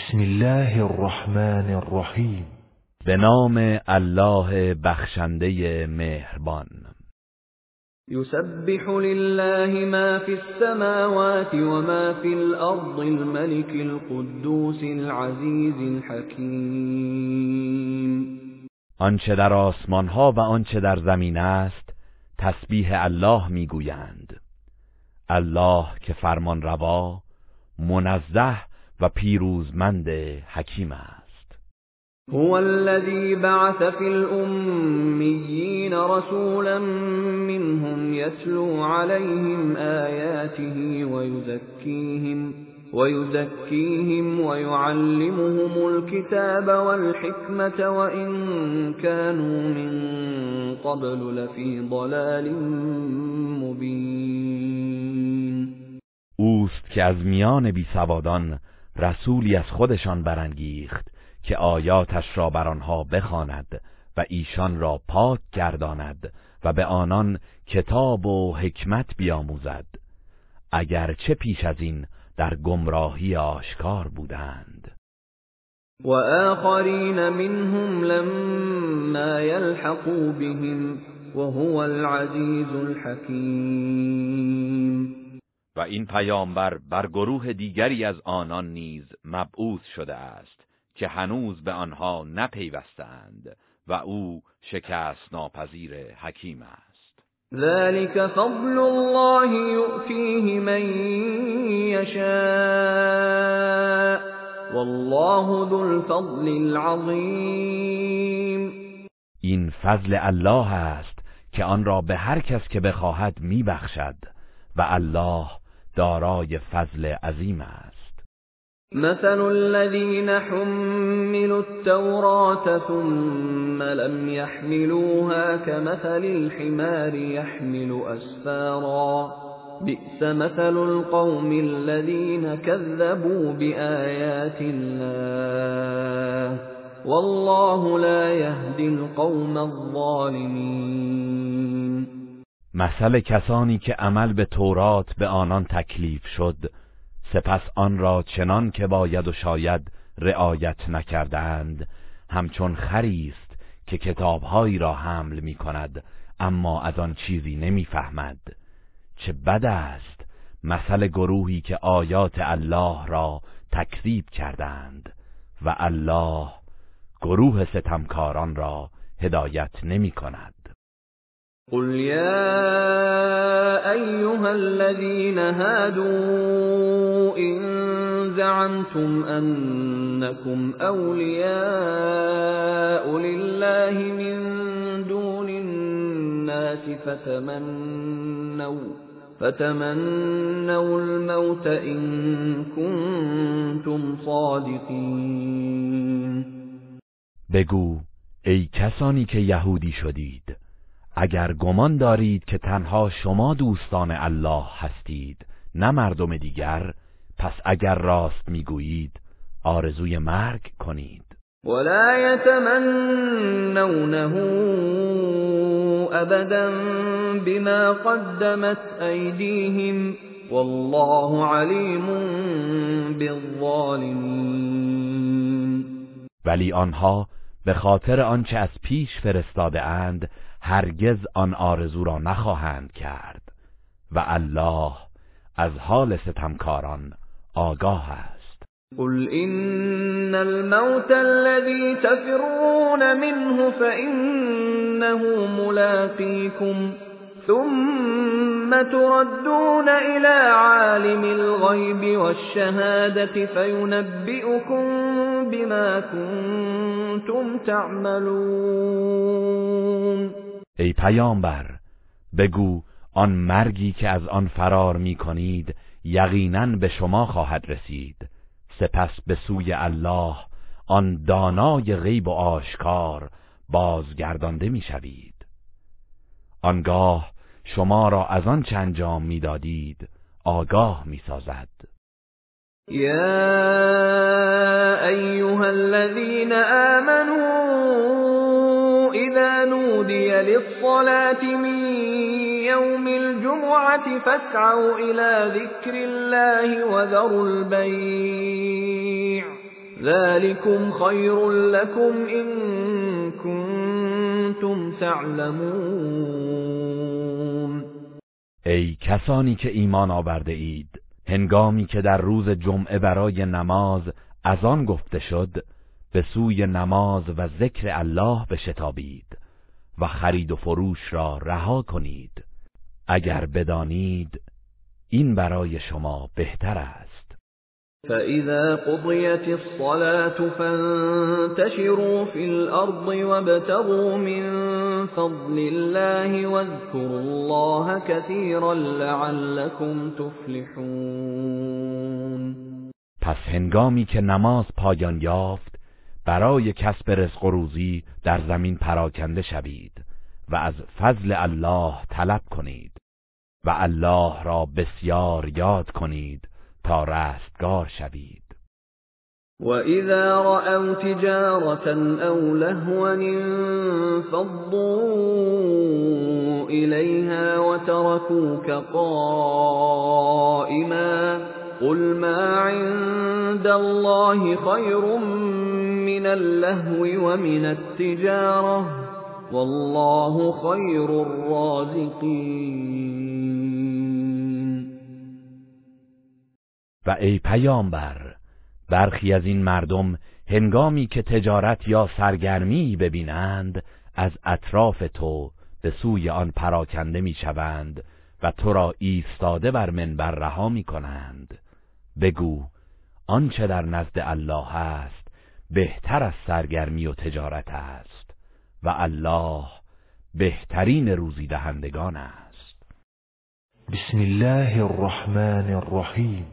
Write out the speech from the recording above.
بسم الله الرحمن الرحیم. به نام الله بخشنده مهربان. يسبح لله ما في السماوات وما في الأرض الملك القدوس العزيز الحكيم آنچه در آسمان ها و آنچه در زمین است تسبیح الله می‌گویند. الله که فرمان روا منزه و پیروزمند حکیم است. هو الذي بعث في الأميين رسولا منهم يتلو عليهم آياته ويزكيهم ويزكيهم ويعلمهم الكتاب والحكمة وإن كانوا من قبل لفي ضلال مبين اوست که از میان بیسوادان رسولی از خودشان برانگیخت که آیاتش را بر آنها بخواند و ایشان را پاک گرداند و به آنان کتاب و حکمت بیاموزد. چه پیش از این در گمراهی آشکار بودند. و آخرین منهم لما يلحقوا بهم وهو العزیز الحکیم. و این پیامبر بر گروه دیگری از آنان نیز مبعوث شده است که هنوز به آنها نپیوستند و او شکست ناپذیر حکیم است. ذلك فضل الله یؤتیه من یشاء والله ذو الفضل العظیم این فضل الله است که آن را به هر کس که بخواهد میبخشد و الله دارای فضل عظیم است. مثل الذين حملوا التوراة ثم لم يحملوها كمثل الحمار يحمل أسفارا. بئس مثل القوم الذين كذبوا بآيات الله. والله لا يهدي القوم الظالمين. مثل کسانی که عمل به تورات به آنان تکلیف شد سپس آن را چنان که باید و شاید رعایت نکردند. همچون خریست که کتابهایی را حمل می کند اما از آن چیزی نمی‌فهمد. چه بد است مثل گروهی که آیات الله را تکذیب کردند و الله گروه ستمکاران را هدایت نمی کند قل يا أيها الذين هادوا إن زعمتم أنكم أولياء لله من دون الناس فتمنوا فتمنوا الموت إن كنتم صادقين۔ بگو ای کسانی که یهودی شدید اگر گمان دارید که تنها شما دوستان الله هستید نه مردم دیگر پس اگر راست می‌گویید آرزوی مرگ کنید. ولا يتمنونه ابدا بما قدمت ایدیهم والله علیم بالظالمین ولی آنها به خاطر آنچه از پیش فرستاده اند هرگز آن آرزو را نخواهند کرد و الله از حال ستمکاران آگاه است. قل ان الموت الذي تفرون منه فانه ملاقيكم ثم تردون الى عالم الغيب والشهادة فينبئكم بما كنتم تعملون. ای پیامبر بگو آن مرگی که از آن فرار می کنید یقینا به شما خواهد رسید. سپس به سوی الله آن دانای غیب و آشکار بازگردانده می شوید. آنگاه شما را از آن چه انجام می‌دادید آگاه می‌سازد یا ایها الذین آمنوا نودي للصلاة من يوم الجمعة فاسعوا إلى ذكر الله وذروا البيع ذلكم خیر لكم إن كنتم تعلمون ای کسانی که ایمان آورده اید هنگامی که در روز جمعه برای نماز از آن گفته شد به سوی نماز و ذکر الله بشتابید. و خرید و فروش را رها کنید. اگر بدانید این برای شما بهتر است. فَإِذَا قُضِيَتِ الصَّلَاةُ فَانتَشِرُوا فِي الْأَرْضِ وَابْتَغُوا مِن فَضْلِ اللَّهِ وَاذْكُرُوا اللَّهَ كَثِيرًا لَّعَلَّكُمْ تُفْلِحُونَ. پس هنگامی که نماز پایان یافت برای کسب رزق و روزی در زمین پراکنده شوید و از فضل الله طلب کنید و الله را بسیار یاد کنید تا رستگار شوید. وَإِذَا رَأَوْا تِجَارَةً أَوْ لَهْوًا انفَضُّوا إِلَيْهَا وَتَرَكُوكَ قَائِمًا قُلْ مَا عِندَ اللَّهِ خَيْرٌ مِّنَ اللَّهْوِ وَمِنَ التِّجَارَةِ وَاللَّهُ خَيْرُ الرَّازِقِينَ. و ای پیامبر برخی از این مردم هنگامی که تجارت یا سرگرمی ببینند از اطراف تو به سوی آن پراکنده می‌شوند و تو را ایستاده بر منبر رها می کنند بگو آنچه در نزد الله است بهتر از سرگرمی و تجارت است و الله بهترین روزی دهندگان است. بسم الله الرحمن الرحیم.